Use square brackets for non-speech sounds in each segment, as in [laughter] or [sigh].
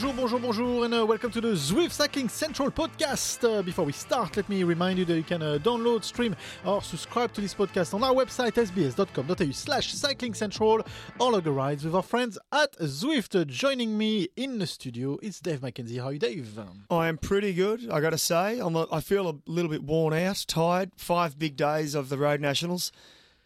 Bonjour, bonjour, bonjour, and uh, welcome to the Zwift Cycling Central podcast. Uh, before we start, let me remind you that you can uh, download, stream, or subscribe to this podcast on our website sbs.com.au slash cycling central or log rides with our friends at Zwift. Uh, joining me in the studio is Dave McKenzie. How are you, Dave? I am pretty good, I got to say. I'm a, I feel a little bit worn out, tired. Five big days of the Road Nationals,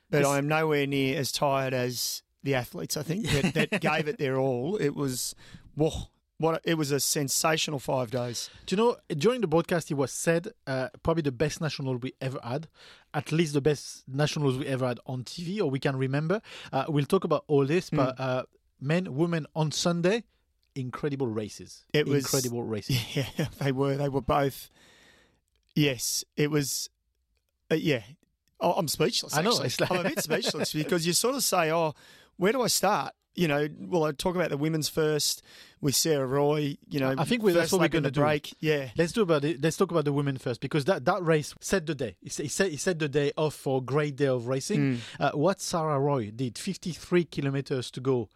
but I am nowhere near as tired as the athletes. I think that, that [laughs] gave it their all. It was, whoa, what a- it was a sensational five days. Do you know, during the broadcast, it was said uh, probably the best national we ever had, at least the best nationals we ever had on TV, or we can remember. Uh, we'll talk about all this, Hmm. but uh, men, women on Sunday, incredible races. It was- incredible races. [laughs] Yeah, [laughs] they were. They were both. Yes, it was. Uh, yeah, oh, I'm speechless. I know, like- I'm a bit [laughs] speechless because you sort of say, "Oh, where do I start?" You know, well, I talk about the women's first with Sarah Roy. You know, I think we, that's what we're gonna the do. break. Yeah, Let's do about it. Let's talk about the women first because that, that race set the day. It set, it set, the day off for a great day of racing. Hmm. Uh, what Sarah Roy did, 53 kilometers to go,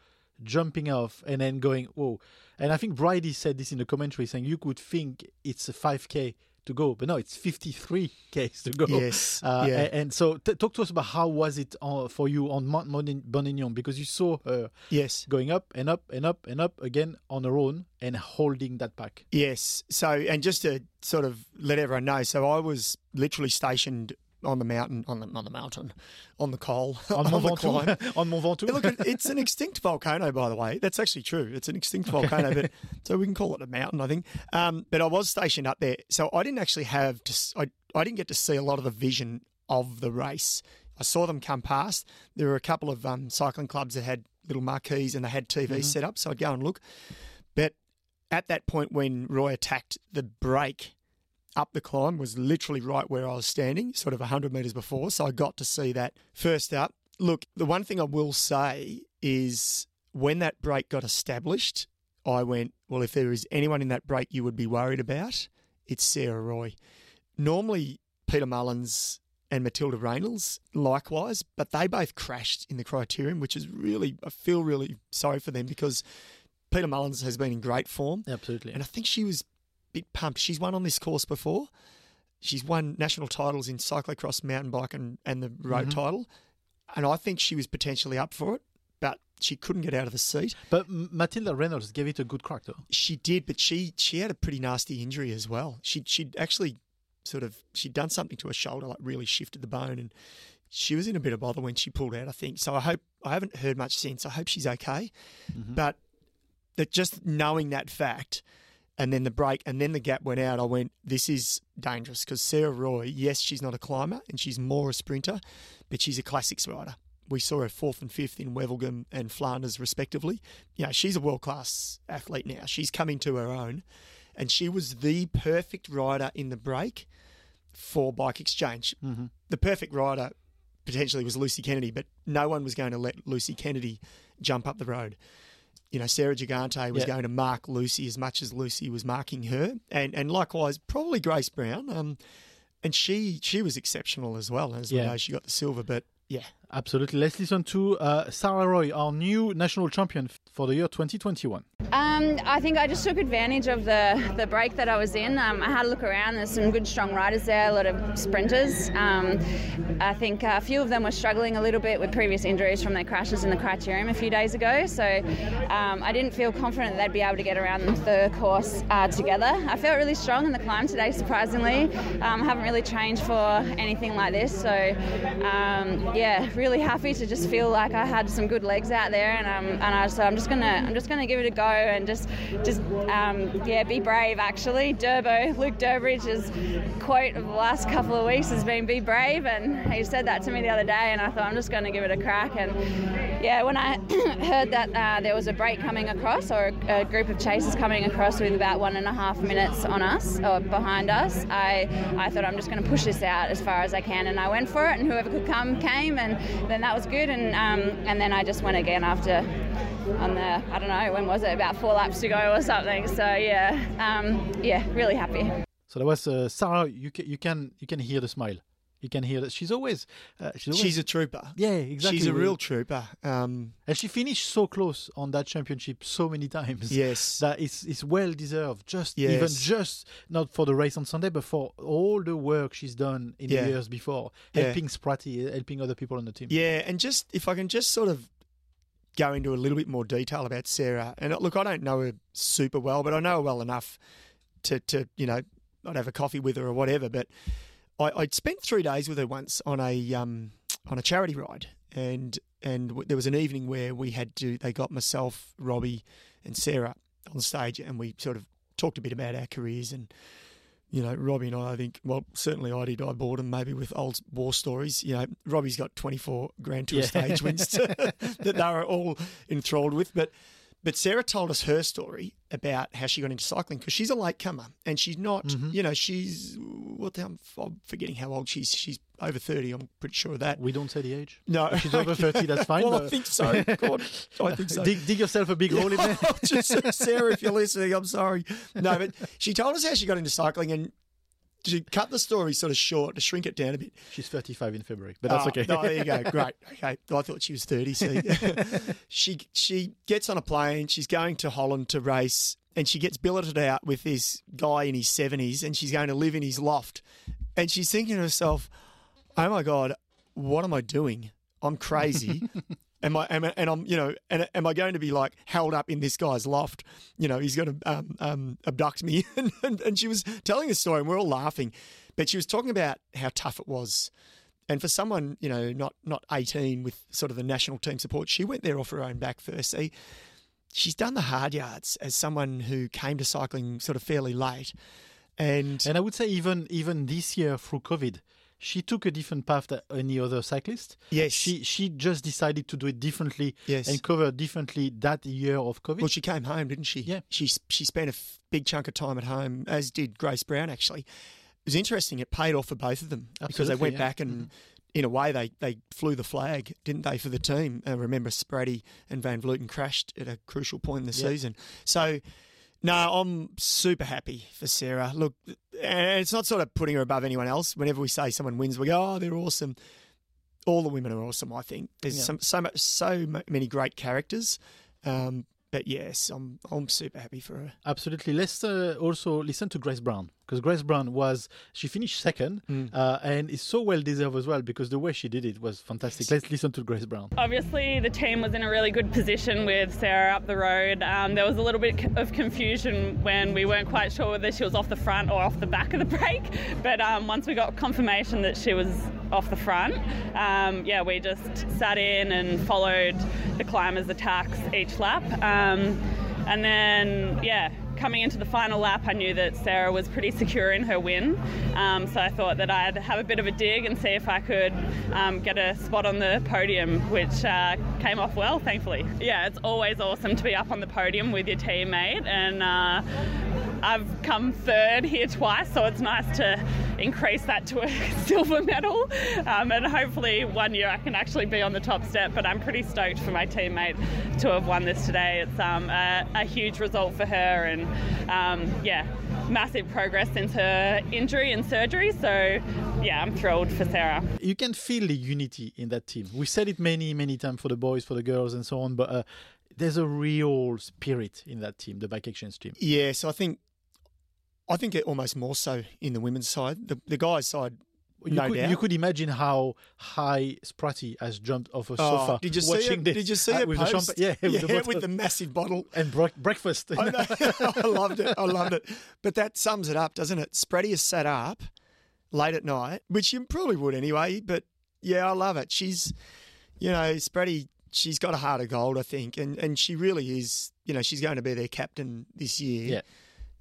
jumping off and then going, whoa. And I think Bridie said this in the commentary saying you could think it's a 5K to go, but no, it's 53 Ks [laughs] to go. Yes, Uh, yeah. a- And, so t- talk to us about how was it uh, for you on Mount Bonin- Buninyong because you saw her yes, going up and up and up and up again on her own and holding that pack. yes. So, and just to sort of let everyone know, so I was literally stationed on the mountain, on the on the mountain, on the coal, On [laughs] Mont the climb. [laughs] on Mont Ventoux. Look, it's an extinct volcano, by the way. That's actually true. It's an extinct volcano, but [laughs] so we can call it a mountain, I think. Um, but I was stationed up there, so I didn't actually have to. I I didn't get to see a lot of the vision of the race. I saw them come past. There were a couple of um, cycling clubs that had little marquees and they had TVs set up, so I'd go and look. But at that point, when Roy attacked the break up the climb was literally right where I was standing, sort of 100 metres before. So I got to see that first up. Look, the one thing I will say is when that break got established, I went, well, if there is anyone in that break you would be worried about, it's Sarah Roy. Normally, Peta Mullens and Matilda Reynolds, likewise, but they both crashed in the criterium, which is really, I feel really sorry for them because Peta Mullens has been in great form. Absolutely. And I think she was bit pumped. She's won on this course before. She's won national titles in cyclocross, mountain bike, and, and the road mm-hmm. title. And I think she was potentially up for it, but she couldn't get out of the seat. But Matilda Reynolds gave it a good crack, though. She did, but she she had a pretty nasty injury as well. She she'd actually sort of she'd done something to her shoulder, like really shifted the bone, and she was in a bit of bother when she pulled out. I think so. I hope I haven't heard much since. I hope she's okay, mm-hmm. but that just knowing that fact. And then the break, and then the gap went out. I went, this is dangerous because Sarah Roy, yes, she's not a climber and she's more a sprinter, but she's a classics rider. We saw her fourth and fifth in Wevelgem and Flanders, respectively. You know, she's a world class athlete now. She's coming to her own, and she was the perfect rider in the break for Bike Exchange. Mm-hmm. The perfect rider potentially was Lucy Kennedy, but no one was going to let Lucy Kennedy jump up the road. You know, Sarah Gigante was Yeah. going to mark Lucy as much as Lucy was marking her, and and likewise probably Grace Brown. Um, and she she was exceptional as well as we Yeah. know she got the silver, but yeah, Absolutely. Let's listen to uh, Sarah Roy, our new national champion for the year 2021. Um, I think I just took advantage of the, the break that I was in. Um, I had a look around. There's some good, strong riders there, a lot of sprinters. Um, I think a few of them were struggling a little bit with previous injuries from their crashes in the criterium a few days ago. So um, I didn't feel confident that they'd be able to get around the course uh, together. I felt really strong in the climb today, surprisingly. Um, I haven't really trained for anything like this. So um, yeah, really happy to just feel like I had some good legs out there, and um, and I, so I'm just gonna I'm just gonna give it a go and just just um, yeah be brave. Actually, Durbo Luke Durbridge's quote of the last couple of weeks has been "Be brave," and he said that to me the other day, and I thought I'm just gonna give it a crack and Yeah, when I [clears throat] heard that uh, there was a break coming across or a, a, group of chasers coming across with about one and a half minutes on us or behind us, I, I thought I'm just going to push this out as far as I can, and I went for it, and whoever could come came, and then that was good, and um, and then I just went again after on the I don't know when was it about four laps to go or something. So yeah, um, yeah, really happy. So that was uh, Sarah. You can you can you can hear the smile. You can hear that she's always uh, she's always she's a trooper. Yeah, exactly. She's a real trooper. Um, and she finished so close on that championship so many times. Yes, [laughs] that it's it's well deserved. Just yes. even just not for the race on Sunday, but for all the work she's done in yeah. the years before, helping yeah. Spratty, helping other people on the team. Yeah, and just if I can just sort of go into a little bit more detail about Sarah. And look, I don't know her super well, but I know her well enough to, to you know, not have a coffee with her or whatever. But I, I'd spent three days with her once on a um, on a charity ride, and and there was an evening where we had to. They got myself, Robbie, and Sarah on stage, and we sort of talked a bit about our careers and you know, Robbie and I, I think, well, certainly I did. I bought him maybe with old war stories. You know, Robbie's got 24 Grand Tour yeah. stage wins [laughs] to, [laughs] that they were all enthralled with. But but Sarah told us her story about how she got into cycling because she's a latecomer and she's not, mm-hmm. you know, she's what the, I'm, I'm forgetting how old she's. She's over 30. I'm pretty sure of that. We don't say the age. No, if she's over 30. That's fine. well, I think so. God, I think so. [laughs] Dig, dig yourself a big hole in there. [laughs] Sarah, if you're listening, I'm sorry. No, but she told us how she got into cycling and to cut the story sort of short, to shrink it down a bit. She's 35 in February, but that's oh, okay. no, there you go. [laughs] Great. Okay. I thought she was 30. See, [laughs] she she gets on a plane. She's going to Holland to race, and she gets billeted out with this guy in his 70s, and she's going to live in his loft. And she's thinking to herself, "Oh my god, what am I doing? I'm crazy." [laughs] Am I, am and I'm, you know, and am I going to be like held up in this guy's loft? You know, he's going to um, um, abduct me. [laughs] and, and, and she was telling a story, and we're all laughing, but she was talking about how tough it was. And for someone, you know, not not 18 with sort of the national team support, she went there off her own back first. See, she's done the hard yards as someone who came to cycling sort of fairly late. And and I would say even even this year through COVID, she took a different path than any other cyclist. Yes. She she just decided to do it differently yes. and cover differently that year of COVID. Well, she came home, didn't she? Yeah. She, she spent a f- big chunk of time at home, as did Grace Brown, actually. It was interesting. It paid off for both of them Absolutely, because they went yeah. back and, mm-hmm. in a way, they, they flew the flag, didn't they, for the team? I remember Spratty and Van Vleuten crashed at a crucial point in the season. So no, I'm super happy for Sarah. Look, and it's not sort of putting her above anyone else. Whenever we say someone wins, we go, "Oh, they're awesome." All the women are awesome. I think there's yeah. some, so much, so many great characters. Um, but yes, I'm I'm super happy for her. Absolutely. Let's uh, also listen to Grace Brown because Grace Brown was she finished second mm. uh, and it's so well deserved as well because the way she did it was fantastic. Let's listen to Grace Brown. Obviously, the team was in a really good position with Sarah up the road. Um, there was a little bit of confusion when we weren't quite sure whether she was off the front or off the back of the [laughs] break. But um, once we got confirmation that she was off the front, um, yeah, we just sat in and followed the climbers' attacks each lap. Um, and then, yeah, coming into the final lap, I knew that Sarah was pretty secure in her win. Um, so I thought that I'd have a bit of a dig and see if I could um, get a spot on the podium, which uh, came off well, thankfully. Yeah, it's always awesome to be up on the podium with your teammate, and uh, I've come third here twice, so it's nice to increase that to a [laughs] silver medal. Um, and hopefully, one year I can actually be on the top step. But I'm pretty stoked for my teammate to have won this today. It's um, a, a, huge result for her, and um, yeah, massive progress since her injury and surgery. So, yeah, I'm thrilled for Sarah. You can feel the unity in that team. We said it many, many times for the boys, for the girls, and so on, but. Uh, there's a real spirit in that team, the bike exchange team. Yeah, so I think I think it almost more so in the women's side. The the guys' side, you no could, doubt. You could imagine how high Spratty has jumped off a oh, sofa. Did you see it? Did you see uh, [laughs] it? With post? the? Yeah, yeah, with, the, with the massive bottle and bre- breakfast. I, [laughs] I, loved it. I loved it. But that sums it up, doesn't it? Spratty is sat up late at night, which you probably would anyway. But yeah, I love it. She's, you know, Spratty. She's got a heart of gold, I think, and and she really is. You know, she's going to be their captain this year. Yeah.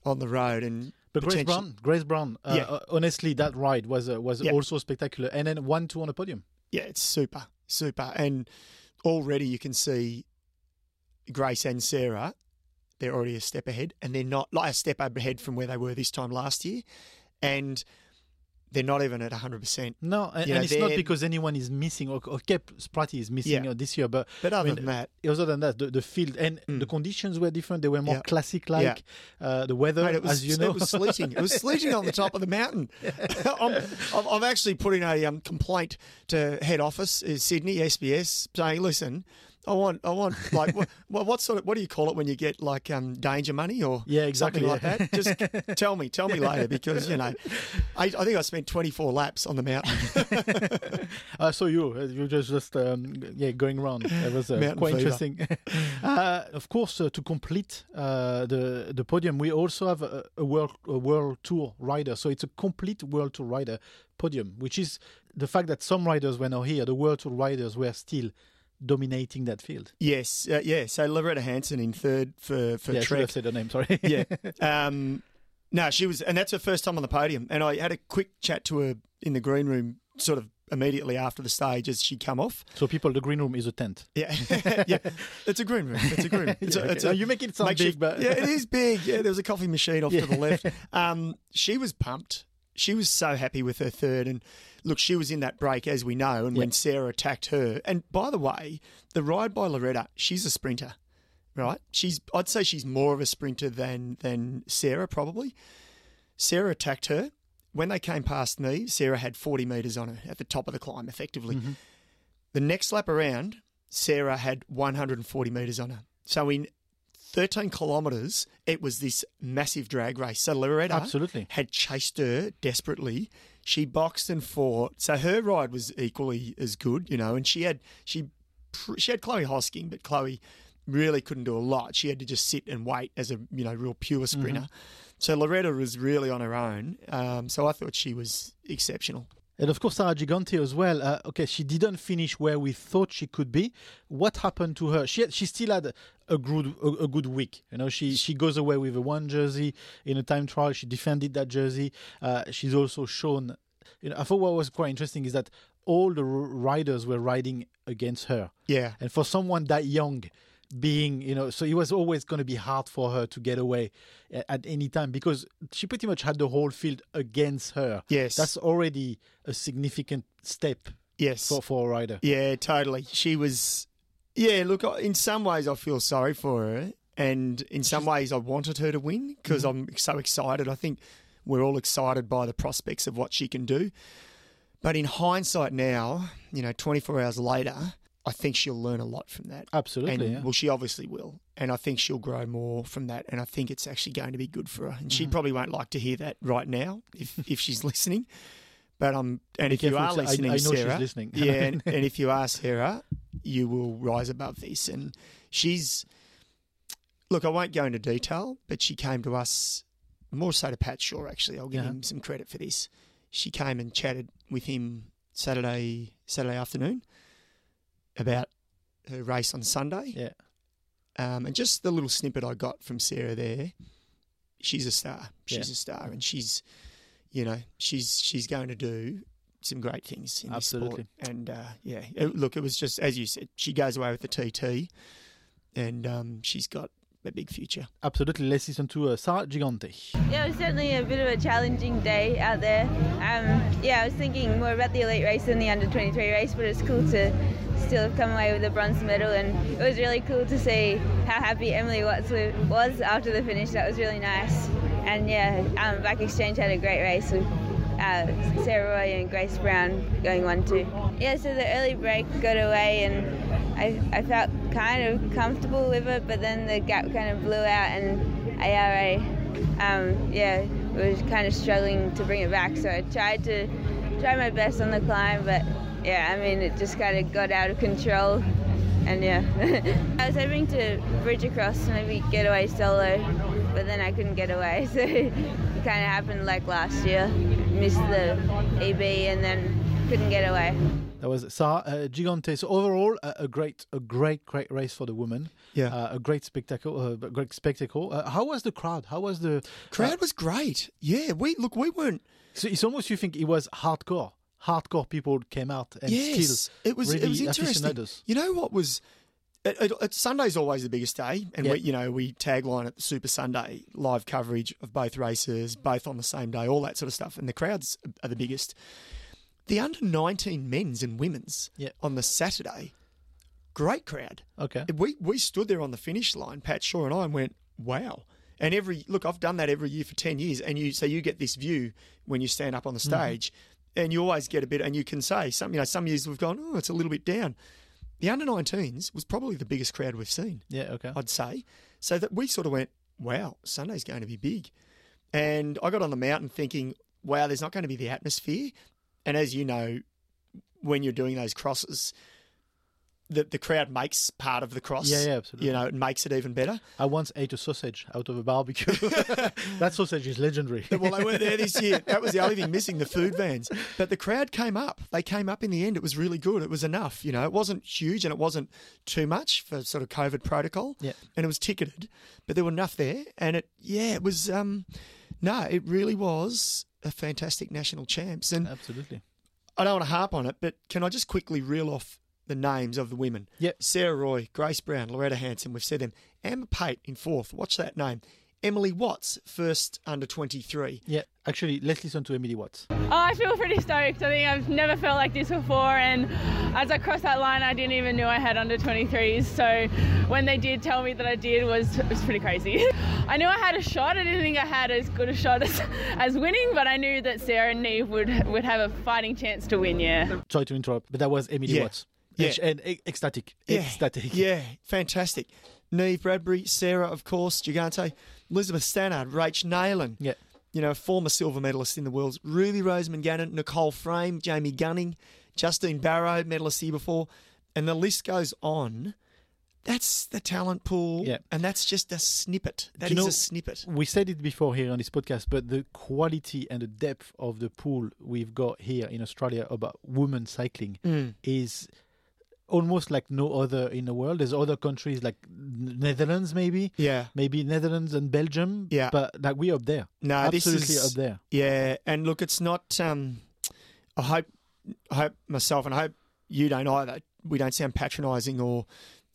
On the road, and but Grace Brown, Grace Brown, uh, yeah. uh, honestly, that ride was uh, was yeah. also spectacular, and then one two on the podium. Yeah, it's super, super, and already you can see Grace and Sarah. They're already a step ahead, and they're not like a step ahead from where they were this time last year, and they're not even at hundred percent. No, and, You and it's not because anyone is missing or, or Kep Spratty is missing Yeah. this year, but But other I mean, than that, other than that, the, the field and Mm. the conditions were different. They were more Yeah. classic like. Yeah. Uh, the weather, Mate, was, as you know, it was sleeting. It was [laughs] sleeting on the top of the mountain. [laughs] I'm, I'm, I'm actually putting a um, complaint to head office, Sydney SBS, saying, "Listen, I want, I want, like, what, [laughs] what, sort of, what do you call it when you get like um, danger money or Yeah, exactly, something like that? Just [laughs] tell me, tell me later because you know, [laughs] I, I think I spent 24 laps on the mountain. I saw you. uh, You just just um, yeah going around. It was uh, quite fever. interesting. uh, of course, uh, to complete uh, the the podium, we also have a, a world a world tour rider. So it's a complete world tour rider podium, which is the fact that some riders were not here. The world tour riders were still dominating that field. yes, uh, yeah. So Lauretta Hanson in third for for yeah, I have said her name. Sorry. [laughs] yeah. [laughs] Um, no, she was, and that's her first time on the podium. And I had a quick chat to her in the green room, sort of immediately after the stage as she come off. so people, the green room is a tent. Yeah, [laughs] yeah. It's a green room. It's a green. Room. It's Yeah, a, okay. it's Now a you make it sound big, but yeah, it is big. Yeah, there was a coffee machine off to the Yeah. left. Um, she was pumped. She was so happy with her third, and look, she was in that break as we know. And when Sarah attacked her, and by the way, the ride by Lauretta, she's a sprinter, right? She's, I'd say she's more of a sprinter than than Sarah probably. Sarah attacked her. When they came past me, Sarah had 40 metres on her at the top of the climb, effectively. Mm-hmm. The next lap around, Sarah had 140 metres on her. So in 13 kilometres, it was this massive drag race. So Lauretta Absolutely. had chased her desperately. She boxed and fought. So her ride was equally as good, you know, and she had she she had Chloe Hosking, but Chloe really couldn't do a lot. She had to just sit and wait as a you know real pure sprinter. So Lauretta was really on her own. Um, so I thought she was exceptional. And of course, Sarah Gigante as well. Uh, okay, she didn't finish where we thought she could be. What happened to her? She had, she still had a good a, a good week. You know, she she goes away with a one jersey in a time trial. She defended that jersey. Uh, she's also shown. You know, I thought what was quite interesting is that all the r- riders were riding against her, Yeah, and for someone that young, being you know, so it was always going to be hard for her to get away at any time because she pretty much had the whole field against her. Yes. that's already a significant step yes, for, for a rider. Yeah, totally. She was. Yeah, look, in some ways I feel sorry for her, and in some ways I wanted her to win because mm-hmm. I'm so excited. I think we're all excited by the prospects of what she can do. But in hindsight now, you know, 24 hours later, I think she'll learn a lot from that. Absolutely, And yeah. well, she obviously will, and I think she'll grow more from that. And I think it's actually going to be good for her. And she probably won't like to hear that right now if [laughs] if she's listening. But um, and if you are I- listening, I know she's Sarah, listening. yeah, [laughs] and, and if you are Sarah, you will rise above this. And she's look, I won't go into detail, but she came to us more so to Pat Shaw. Actually, I'll give Yeah. him some credit for this. She came and chatted with him Saturday Saturday afternoon about her race on Sunday. Yeah. Um, and just the little snippet I got from Sarah there, she's a star. She's Yeah. a star, and she's, you know, she's she's going to do some great things in Absolutely. this sport. And uh, yeah, it- look, it was just as you said, she goes away with the TT, and um, she's got a big future. Absolutely. Let's listen to uh, Sarah Gigante. Yeah, it was certainly a bit of a challenging day out there. Um, yeah, I was thinking more about the elite race than the under 23 race, but it's cool to still have come away with a bronze medal, and it was really cool to see how happy Emily Watts was after the finish. That was really nice. And yeah, um, Bike Exchange had a great race with uh, Sarah Roy and Grace Brown going one two. Yeah, so the early break got away, and I, I felt kind of comfortable with it, but then the gap kind of blew out, and ARA um, yeah, was kind of struggling to bring it back. So I tried to try my best on the climb, but yeah, I mean, it just kind of got out of control. And yeah, [laughs] I was hoping to bridge across, maybe get away solo, but then I couldn't get away. [laughs] So it kind of happened like last year. Missed the EB and then couldn't get away. That was Sarah uh, Gigante. So overall, uh, a great, a great, great race for the women. Yeah. Uh, a great spectacle. Uh, a great spectacle. Uh, how was the crowd? How was the Crowd was great. Yeah, we look, we weren't. So it's almost you think it was hardcore. Hardcore people came out and yes, still it was really it was interesting. You know what was? It, it, Sunday's always the biggest day, and Yeah. we, you know we tagline it the Super Sunday live coverage of both races, both on the same day, all that sort of stuff, and the crowds are the biggest. The under nineteen men's and women's Yeah. on the Saturday, great crowd. Okay. We we stood there on the finish line, Pat Shaw and I, and went, "Wow!" And every look, I've done that every year for ten years, and you so you get this view when you stand up on the mm-hmm. stage, and you always get a bit, and you can say some, you know, some years we've gone, "Oh, it's a little bit down." The under 19s was probably the biggest crowd we've seen. Yeah. Okay. I'd say. So that we sort of went, "Wow, Sunday's going to be big," and I got on the mountain thinking, "Wow, there's not going to be the atmosphere." And as you know, when you're doing those crosses, the the crowd makes part of the cross. Yeah, yeah, absolutely. You know, it makes it even better. I once ate a sausage out of a barbecue. [laughs] [laughs] that sausage is legendary. [laughs] Well, they weren't there this year. That was the only thing missing, the food vans. But the crowd came up. They came up in the end. It was really good. It was enough. You know, it wasn't huge and it wasn't too much for sort of COVID protocol. Yeah. And it was ticketed, but there were enough there. And it, yeah, it was, um, no, it really was a fantastic national champs. And Absolutely. I don't want to harp on it, but can I just quickly reel off the names of the women? Yep. Sarah Roy, Grace Brown, Lauretta Hanson, we've said them. Amber Pate in fourth. Watch that name. Emily Watts, first under 23. Yeah. Actually, let's listen to Emily Watts. Oh, I feel pretty stoked. I think I've never felt like this before, and as I crossed that line, I didn't even know I had under 23s. So when they did tell me that I did, was was pretty crazy. [laughs] I knew I had a shot. I didn't think I had as good a shot [laughs] as, as winning, but I knew that Sarah and Neve would would have a fighting chance to win. Yeah. Sorry to interrupt, but that was Emily Yeah. Watts. Yeah. And, ecstatic. Yeah. Ecstatic. Yeah, [laughs] fantastic. Neve Bradbury, Sarah, of course, Gigante, Elizabeth Stannard, Rach Neylan, Yeah. you know, former silver medalist in the world, Ruby Roseman Gannon, Nicole Frame, Jaime Gunning, Justine Barrow, medalist here before, and the list goes on. That's the talent pool, Yeah. and that's just a snippet. That is know- a snippet. We said it before here on this podcast, but the quality and the depth of the pool we've got here in Australia about women cycling Mm. is almost like no other in the world. There's other countries like Netherlands, maybe, Yeah. maybe Netherlands and Belgium. Yeah. but like we up there, No, this absolutely is up there. Yeah, and look, it's not. Um, I hope, I hope myself, and I hope you don't either. We don't sound patronising or,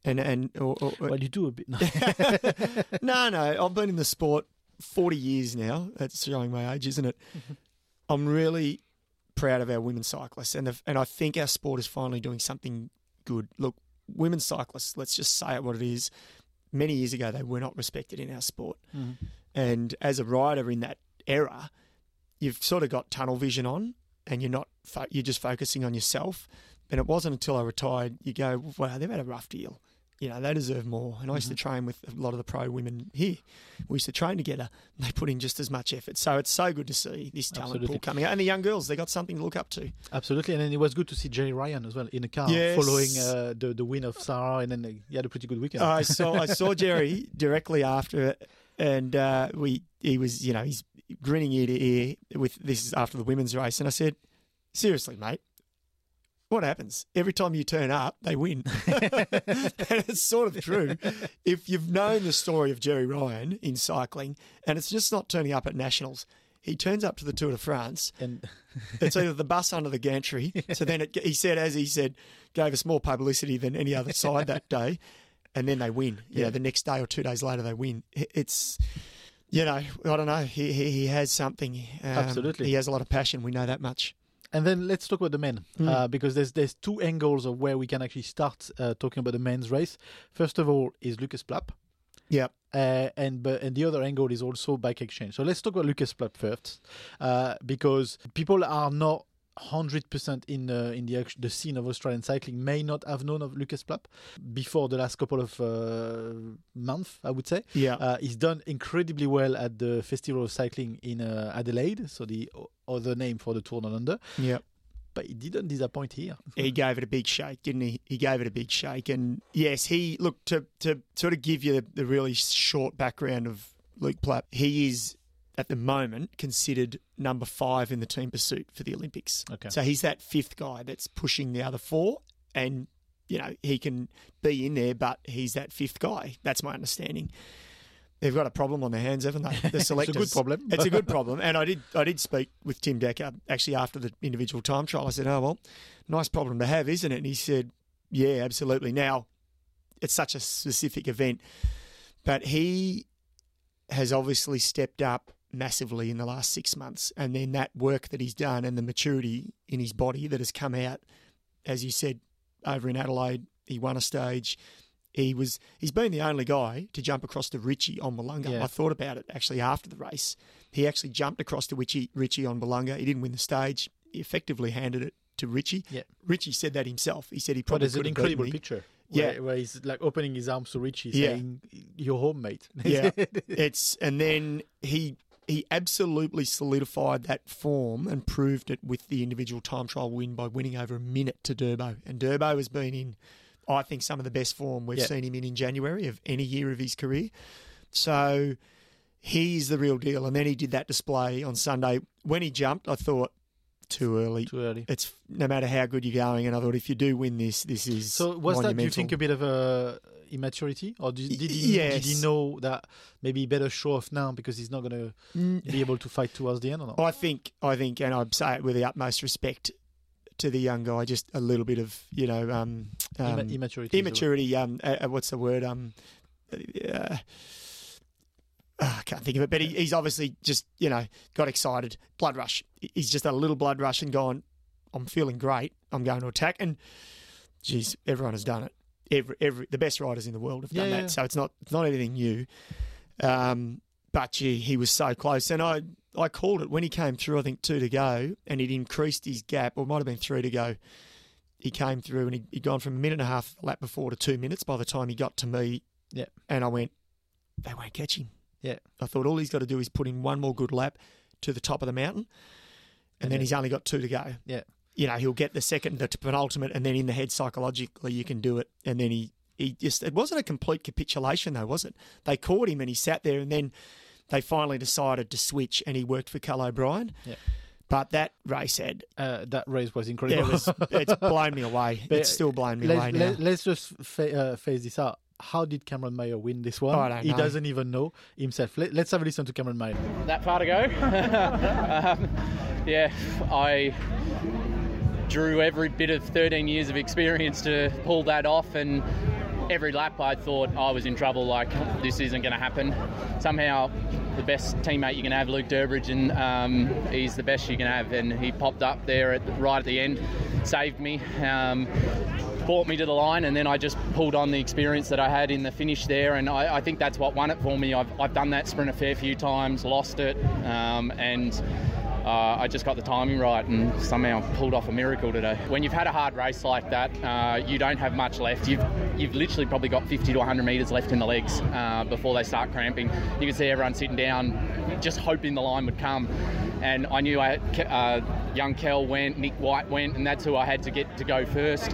and and or, or, Well, you do a bit. [laughs] [laughs] no, no. I've been in the sport forty years now. That's showing my age, isn't it? I'm really proud of our women cyclists, and the, and I think our sport is finally doing something good. Look, women cyclists. Let's just say it what it is. Many years ago, they were not respected in our sport, Mhm. and as a rider in that era, you've sort of got tunnel vision on, and you're not. Fo- you're just focusing on yourself. And it wasn't until I retired you go, wow, they've had a rough deal. You know, they deserve more. And I used to Mm-hmm. train with a lot of the pro women here. We used to train together. They put in just as much effort. So it's so good to see this talent Absolutely. pool coming out. And the young girls, they got something to look up to. Absolutely, and then it was good to see Gerry Ryan as well in a car Yes. following uh, the the win of Sarah, and then he had a pretty good weekend. I saw I saw [laughs] Gerry directly after it, and uh, we he was you know he's grinning ear to ear with this is after the women's race, and I said, seriously, mate. What happens every time you turn up? They win, [laughs] and it's sort of true. If you've known the story of Gerry Ryan in cycling, and it's just not turning up at nationals, he turns up to the Tour de France, and [laughs] it's either the bus under the gantry. So then it, he said, as he said, gave us more publicity than any other side that day, and then they win. You Yeah. know, the next day or two days later they win. It's, you know, I don't know. He he, he has something. Um, Absolutely. he has a lot of passion. We know that much. And then let's talk about the men, Hmm. uh, because there's there's two angles of where we can actually start uh, talking about the men's race. First of all, is Lucas Plapp, Yeah. uh, and but and the other angle is also bike exchange. So let's talk about Lucas Plapp first, uh, because people are not hundred percent in uh, in the the scene of Australian cycling may not have known of Lucas Plapp before the last couple of uh, months, I would say. Yeah. Uh, he's done incredibly well at the Festival of Cycling in uh, Adelaide, so the other name for the Tour Down Under. yeah. But he didn't disappoint here. He gave it a big shake, didn't he? He gave it a big shake, and yes, he look to to sort of give you the really short background of Luke Plapp. He is at the moment considered number five in the team pursuit for the Olympics. Okay. So he's that fifth guy that's pushing the other four, and you know he can be in there, but he's that fifth guy. That's my understanding. they've got a problem on their hands, haven't they? The [laughs] It's a good problem. [laughs] it's a good [laughs] problem. And I did I did speak with Tim Decker actually after the individual time trial. I said, "Oh well, nice problem to have, isn't it?" And he said, "Yeah, absolutely." Now, it's such a specific event, but he has obviously stepped up massively in the last six months, and then that work that he's done and the maturity in his body that has come out, as you said, over in Adelaide, he won a stage. He was he's been the only guy to jump across to Richie on Willunga. Yeah. I thought about it actually after the race. He actually jumped across to Richie Richie on Willunga. He didn't win the stage. He effectively handed it to Richie. Yeah. Richie said that himself. He said he But probably there's an incredible picture. Yeah. Where, he's like opening his arms to Richie, Yeah. saying, "You're home, mate." Yeah, [laughs] it's and then he he absolutely solidified that form and proved it with the individual time trial win by winning over a minute to Durbo. And Durbo has been in, I think, some of the best form we've Yeah. seen him in in January of any year of his career. So he's the real deal. And then he did that display on Sunday when he jumped. I thought too early. Too early. It's no matter how good you're going, and I thought if you do win this, this is So was that, do you think, a bit of a immaturity, or did, did he did he know that maybe better show off now because he's not going to be able to fight towards the end, or not? I think, I think, and I'd say it with the utmost respect to the young guy, just a little bit of, you know, um, um, Imma- immaturity. immaturity. Um, uh, uh, what's the word? Um, uh, ah, I can't think of it, but he, he's obviously just, you know, got excited. Blood rush. He's just a little blood rush and gone. I'm feeling great. I'm going to attack, and geez, everyone has done it. Every, every, the best riders in the world have done Yeah, that. yeah. So it's not, it's not anything new. Um, but gee, he was so close, and I, I called it when he came through. I think two to go, and he'd increased his gap, or it might have been three to go. He came through, and he'd, he'd gone from a minute and a half lap before to two minutes by the time he got to me. Yeah. and I went, they won't catch him. Yeah. I thought all he's got to do is put in one more good lap to the top of the mountain, and, And then he's only got two to go. Yeah. You know, he'll get the second, the penultimate, and then in the head psychologically, you can do it. And then he, he just, it wasn't a complete capitulation though, was it? They caught him and he sat there, and then they finally decided to switch, and he worked for Kel O'Brien. Yeah. But that race had, Uh, that race was incredible. it was, it's blown me [laughs] away. But it's still blown me let's, away now. let, us just fa- uh, phase this out. How did Cameron Meyer win this one? I don't he know. doesn't even know himself. Let, us have a listen to Cameron Meyer. that far to go. [laughs] um, yeah, I drew every bit of 13 years of experience to pull that off, and every lap I thought I was in trouble. Like this isn't going to happen. Somehow, the best teammate you can have, Luke Durbridge, and um, he's the best you can have, and he popped up there at right at the end, saved me. Um, brought me to the line, and then I just pulled on the experience that I had in the finish there, and I, I think that's what won it for me. I've, I've done that sprint a fair few times, lost it, um, and uh, I just got the timing right and somehow pulled off a miracle today. When you've had a hard race like that, uh, you don't have much left. You've you've literally probably got 50 to 100 metres left in the legs uh, before they start cramping. You can see everyone sitting down, just hoping the line would come. And I knew I uh, young Kel went, Nick White went, and that's who I had to get to go first.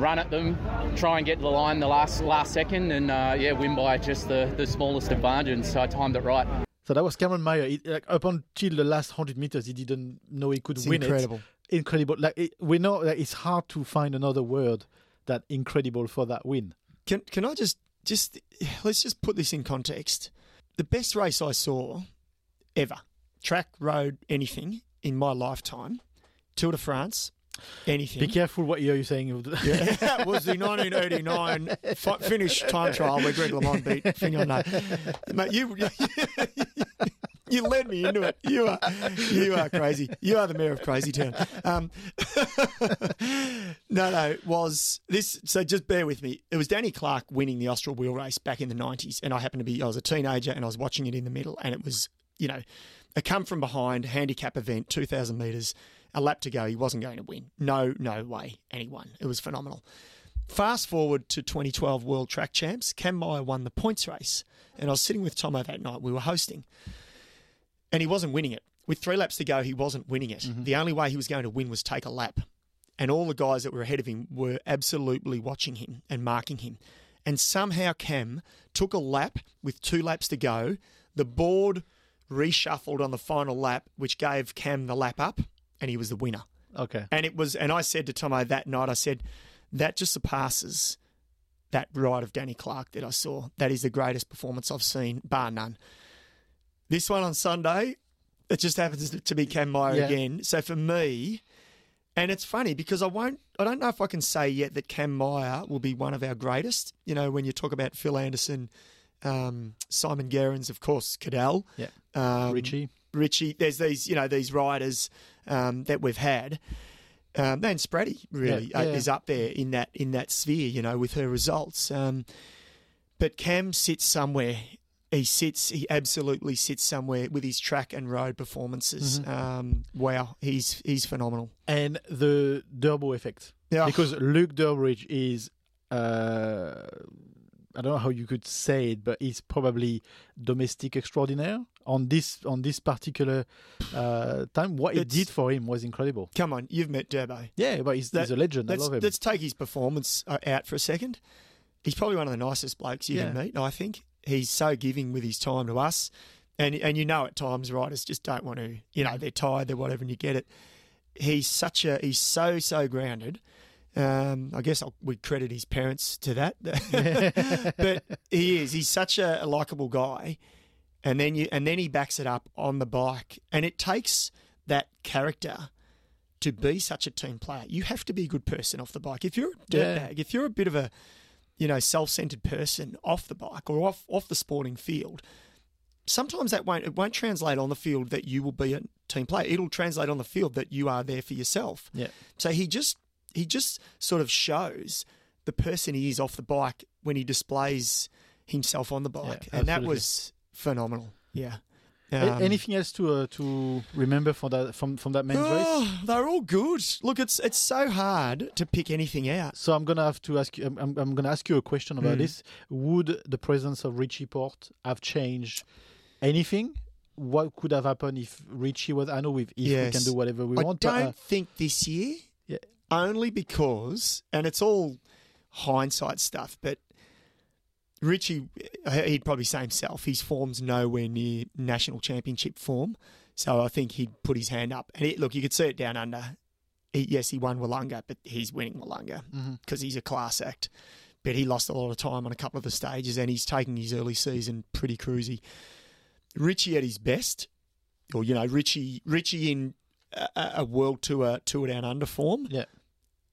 Run at them, try and get to the line the last last second, and uh, yeah, win by just the, the smallest of margins. So I timed it right. So that was Cameron Meyer. He, like, up until the last 100 meters, he didn't know he could It's win incredible. it. Incredible. Like it, we know that it's hard to find another word that incredible for that win. Can can I just just let's just put this in context. The best race I saw ever, track, road, anything in my lifetime, Tour de France, anything. Be careful what year you're saying. Yeah, [laughs] that was the 1989 fi- Finnish time trial where Greg LeMond beat Fignon. No, mate, you, [laughs] you led me into it. You are you are crazy. You are the mayor of Crazy Town. Um, [laughs] no, no, it was this. So just bear with me. It was Danny Clark winning the Austral Wheel Race back in the 90s, and I happened to be. I was a teenager, and I was watching it in the middle, and it was you know a come from behind handicap event, 2,000 metres, a lap to go. He wasn't going to win. No, no way. Anyone. It was phenomenal. Fast forward to 2012 World Track Champs, Cam Meyer won the points race, and I was sitting with Tomo that night. We were hosting, and he wasn't winning it. With three laps to go, he wasn't winning it. Mm-hmm. The only way he was going to win was take a lap, and all the guys that were ahead of him were absolutely watching him and marking him. And somehow Cam took a lap with two laps to go. The board reshuffled on the final lap, which gave Cam the lap up, and he was the winner. okay. And it was, and I said to Tomo that night, I said, that just surpasses that ride of Danny Clark that I saw. That is the greatest performance I've seen, bar none. This one on Sunday, it just happens to be Cam Meyer Yeah. again. So for me, and it's funny because I won't, I don't know if I can say yet that Cam Meyer will be one of our greatest. You know, when you talk about Phil Anderson, um, Simon Gerrans, of course, Cadel, Yeah. um, Richie. Richie. There's these, you know, these riders um, that we've had. Um, and Spratty really Yeah, uh, yeah. is up there in that in that sphere, you know, with her results. Um, but Cam sits somewhere. He sits. He absolutely sits somewhere with his track and road performances. Mm-hmm. Um, wow, he's he's phenomenal. and the Durbo effect. Yeah. Because Luke Durbridge is, uh, I don't know how you could say it, but he's probably domestic extraordinaire on this on this particular uh, time. What it did for him was incredible. Come on, you've met Durbo. Yeah, but he's, That- he's a legend. I love him. let's take his performance uh, out for a second. He's probably one of the nicest blokes you can Yeah. meet. I think he's so giving with his time to us, and and you know at times writers just don't want to. You know they're tired, they're whatever, and you get it. He's such a he's so so grounded. Um, I guess I'll, we credit his parents to that, [laughs] but he is. He's such a, a likable guy, and then you and then he backs it up on the bike, and it takes that character to be such a team player. You have to be a good person off the bike. If you're a Yeah. dirtbag, if you're a bit of a you know self-centered person off the bike or off off the sporting field, sometimes that won't it won't translate on the field that you will be a team player. It'll translate on the field that you are there for yourself. Yeah. So he just he just sort of shows the person he is off the bike when he displays himself on the bike, and that was phenomenal. Yeah. Um, Anything else to uh, to remember from that from from that men's race? Oh, they're all good. Look, it's it's so hard to pick anything out. So I'm gonna have to ask you. I'm, I'm, gonna ask you a question about Mm. this. Would the presence of Richie Porte have changed anything? What could have happened if Richie was? I know we if we can do whatever we I want, I don't but uh, think this year. Yeah. Only because, and it's all hindsight stuff, but Richie, he'd probably say himself, his form's nowhere near national championship form. So I think he'd put his hand up. And it, look, you could see it down under. He, yes, he won Willunga, but he's winning Willunga Mm-hmm. because he's a class act. But he lost a lot of time on a couple of the stages, and he's taking his early season pretty cruisy. Richie at his best, or you know, Richie Richie in a, a- world tour tour down under form. yeah,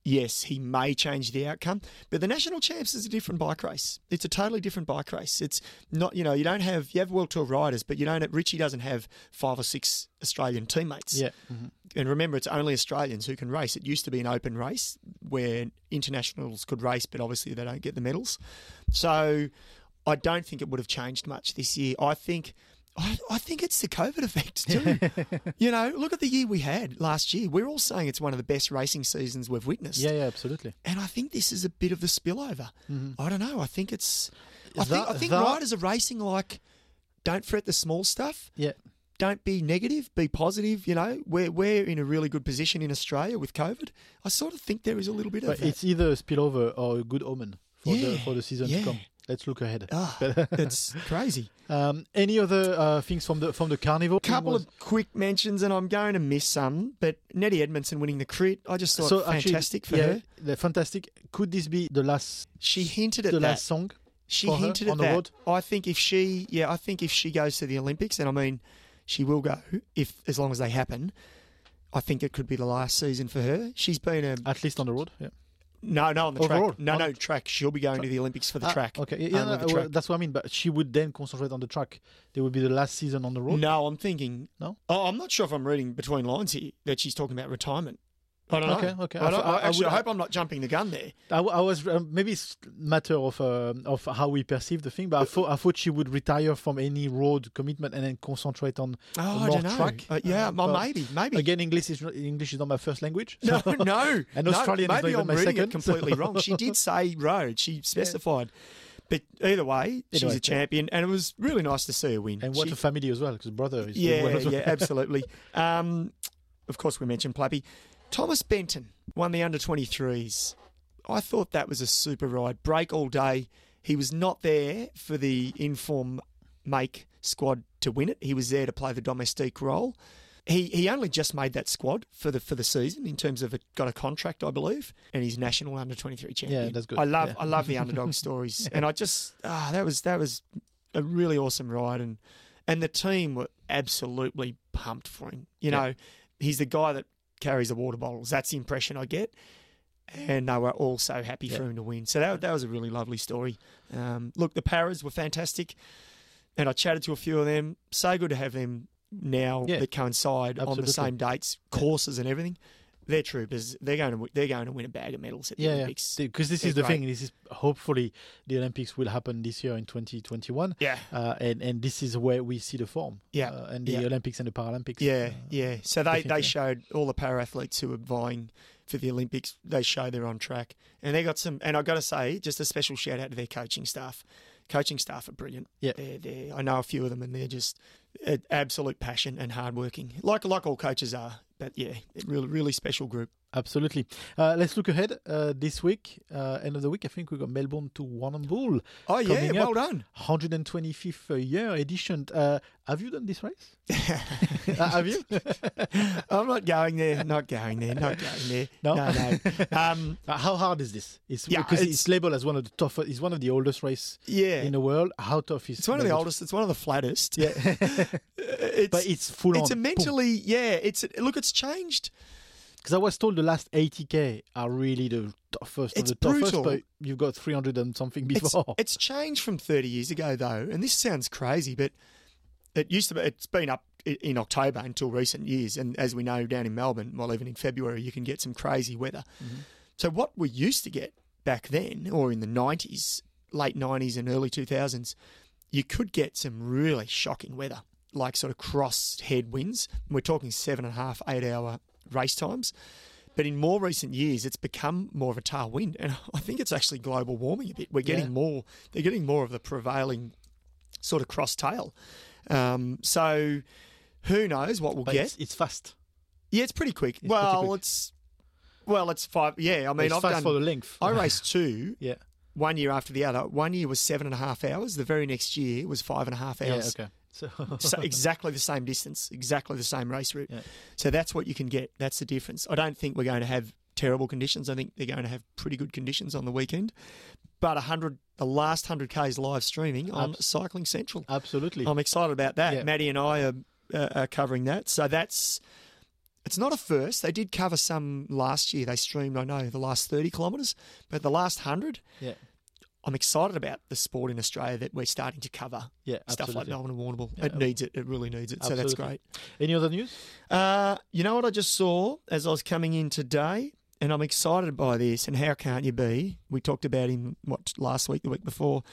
Yes, he may change the outcome, but the national champs is a different bike race. It's a totally different bike race. It's not, you know, you don't have you have world tour riders, but you don't. Richie doesn't have five or six Australian teammates. yeah. mhm. And remember, it's only Australians who can race. It used to be an open race where internationals could race, but obviously they don't get the medals. So I don't think it would have changed much this year. I think. I, I think it's the COVID effect [laughs] too. you know, look at the year we had last year. We're all saying it's one of the best racing seasons we've witnessed. Yeah, yeah, absolutely. And I think this is a bit of the spillover. Mm-hmm. I don't know. I think it's. I think, I think that- riders are racing like, don't fret the small stuff Yeah, don't be negative, be positive. You know, we're we're in a really good position in Australia with COVID. I sort of think there is a little bit of that. it's either a spillover or a good omen for the for the season yeah. to come. Let's look ahead. Ah, [laughs] it's [laughs] crazy. Um, any other uh, things from the from the carnival? A couple Was- of quick mentions, and I'm going to miss some. But Nettie Edmondson winning the crit, I just thought so actually, fantastic for yeah, her. the fantastic. Could this be the last She hinted at the that. last song? She hinted at on the that. road? I think if she, yeah, I think if she goes to the Olympics, and I mean, she will go if as long as they happen. I think it could be the last season for her. She's been a At least on the road. Yeah. No, no on the Overall, track. No, no track. She'll be going to the Olympics for the Ah, track. Okay, yeah, Only no, track. that's what I mean. But she would then concentrate on the track. There would be the last season on the road. No, I'm thinking. No? Oh, I'm not sure if I'm reading between lines here that she's talking about retirement. I don't Okay, know. okay. I, I don't, I- I actually, I, would- hope I'm not jumping the gun there. I, I was uh, maybe it's matter of uh, of how we perceive the thing, but I thought I thought she would retire from any road commitment and then concentrate on Oh, I more track. Uh, yeah, well, maybe, maybe. Again, English is not, English is not my first language. no, so- [laughs] no. And no, Australian is not maybe I'm my reading second, it completely so- wrong. She did [laughs] say road. She specified. But either way, she's Anyway, a champion, and it was really nice to see her win. And what She- a family as well, because brother is Yeah, well. yeah, absolutely. [laughs] Um, of course, we mentioned Plappy. Thomas Benton won the under 23s. I thought that was a super ride. Break all day. He was not there for the inform make squad to win it. He was there to play the domestique role. He he only just made that squad for the for the season in terms of it got a contract, I believe, and he's national under twenty three champion. Yeah, that's good. I love Yeah. I love the underdog stories, [laughs] and I just ah that was that was a really awesome ride, and and the team were absolutely pumped for him. You Yeah. know, he's the guy that carries the water bottles. That's the impression I get. And they were all so happy for him to win. So that, that was a really lovely story. Um, look, the Paras were fantastic. And I chatted to a few of them. So good to have them now Yeah. that coincide on the same dates, courses and everything. They're troopers. They're going to they're going to win a bag of medals at the Yeah, yeah. Olympics. Because this They're is the great. thing. This is hopefully the Olympics will happen this year in 2021. Yeah. Uh, and and this is where we see the form. Yeah, Uh, and the yeah. Olympics and the Paralympics. Yeah, uh, yeah. So they, they showed all the para athletes who were vying for the Olympics. They show they're on track, and they got some. And I've got to say, just a special shout out to their coaching staff. Coaching staff are brilliant. Yeah. they're, they're, I know a few of them, and they're just absolute passion and hardworking, like like all coaches are. But yeah, really really special group. Absolutely. Uh, let's look ahead. Uh, this week, uh, end of the week, I think we got Melbourne to Warrnambool. Oh yeah, well up. done. 125th year edition. Uh, have you done this race? [laughs] Uh, have you? [laughs] I'm not going there. Not going there. Not going there. No? no. no. [laughs] Um, Uh, how hard is this? It's Yeah, because it's, it's- labeled as one of the toughest. It's one of the oldest race yeah, in the world. How tough is? it? it's one of the oldest. It's one of the flattest. Yeah, it's, but it's full it's on. a mentally yeah. It's look. It's changed. Because I was told the last 80k are really the toughest It's of the toughest, but you've got 300 and something before. [laughs] it's changed from 30 years ago, though, and this sounds crazy, but it used to be. It's been up in October until recent years, and as we know, down in Melbourne, well, even in February, you can get some crazy weather. Mm-hmm. So what we used to get back then, or in the 90s, late 90s and early 2000s, you could get some really shocking weather, like sort of cross headwinds. We're talking seven and a half, eight hour race times. But in more recent years, it's become more of a tailwind, and [laughs] I think it's actually global warming a bit. We're getting Yeah. more; they're getting more of the prevailing sort of cross tail. Um, so, who knows what we'll but get? it's, it's fast. yeah, it's pretty quick. pretty well, quick. it's well, it's five. Yeah, I mean, it's I've fast done. for the length. I raced [laughs] two yeah. one year after the other. One year was seven and a half hours. The very next year was five and a half Yeah. hours. Okay. So, [laughs] So exactly the same distance, exactly the same race route. Yeah. So that's what you can get. That's the difference. I don't think we're going to have terrible conditions. I think they're going to have pretty good conditions on the weekend. But a hundred, the last hundred k's live streaming on Abs- Cycling Central. absolutely. I'm excited about that. Yeah. Maddie and I are, uh, are covering that. So that's it's not a first. They did cover some last year. They streamed, I know, the last 30 kilometres, but the last 100, yeah. I'm excited about the sport in Australia that we're starting to cover. Yeah. Stuff like absolutely. Melbourne and Warrnambool. Yeah. It needs it. It really needs it. So that's great. Any other news? Uh, you know what I just saw as I was coming in today? And I'm excited by this. And how can't you be? We talked about him, what, last week, the week before.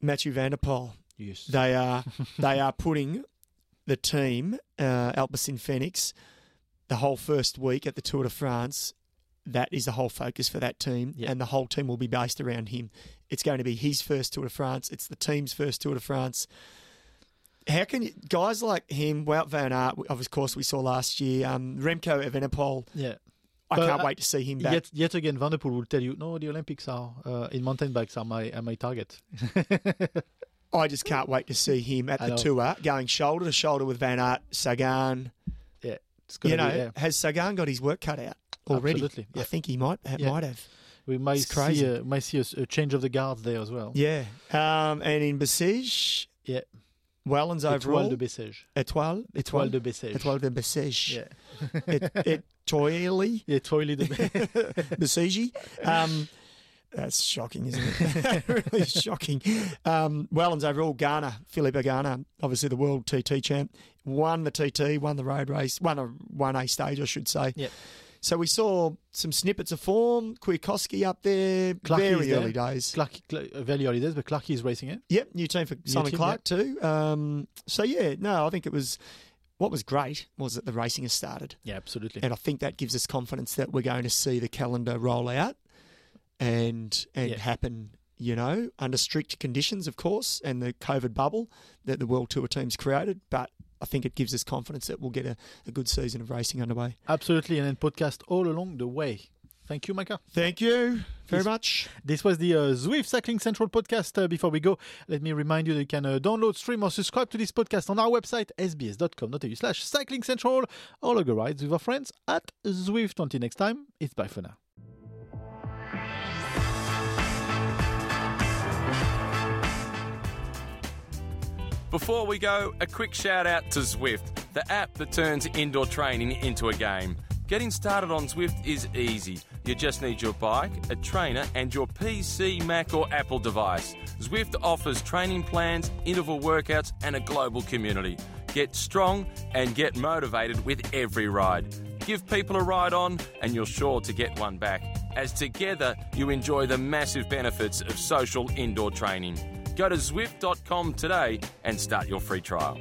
Matthew van der Poel. Yes. They are [laughs] they are putting the team uh, Alpecin-Fenix the whole first week at the Tour de France. That is the whole focus for that team, Yeah. and the whole team will be based around him. It's going to be his first Tour de France. It's the team's first Tour de France. How can you, guys like him, Wout van Aert, of course we saw last year, um, Remco Evenepoel. yeah. I But, can't uh, wait to see him back. Yet, yet again, van der Poel will tell you, no, the Olympics are uh, in mountain bikes are my are my target. [laughs] I just can't wait to see him at I the know. tour, going shoulder to shoulder with Van Aert, Sagan. yeah, You know, be, yeah. has Sagan got his work cut out already? Absolutely, I think he might ha- Yeah. might have. We might it's crazy. see a, might see a, a change of the guards there as well. Yeah. Um, and in Bessèges, Yeah. Wellens Étoile overall. de Bessèges. Étoile, Étoile Étoile, de Bessèges. Étoile de Bessèges. Yeah. [laughs] Et- Étoile Étoile [laughs] de [laughs] Bessèges. Um, that's shocking, isn't it? really shocking. Um, Wellens overall, Ganna, Philippe Ganna, obviously the world TT champ, won the TT, won the road race, won a one A stage, I should say. Yep. So we saw some snippets of form. Kwiatkowski up there, very there. early days. Clarke, Clarke, very early days, but Clucky is racing it. Yep, new team for Simon team, Clarke too. Um, so yeah, no, I think it was. What was great was that the racing has started, Yeah, absolutely. and I think that gives us confidence that we're going to see the calendar roll out and and Yeah. happen. You know, under strict conditions, of course, and the COVID bubble that the World Tour teams created. But I think it gives us confidence that we'll get a, a good season of racing underway. Absolutely, and then podcast all along the way Thank you, Macca. Thank you very much. This was the uh, Zwift Cycling Central podcast. Uh, before we go, let me remind you that you can uh, download, stream, or subscribe to this podcast on our website, sbs.com.au slash cycling central, or log a rides with our friends at Zwift. Until next time, it's bye for now. Before we go, a quick shout out to Zwift, the app that turns indoor training into a game. Getting started on Zwift is easy. You just need your bike, a trainer, and your PC, Mac, or Apple device. Zwift offers training plans, interval workouts, and a global community. Get strong and get motivated with every ride. Give people a ride on, and you're sure to get one back, as together you enjoy the massive benefits of social indoor training. Go to Zwift.com today and start your free trial.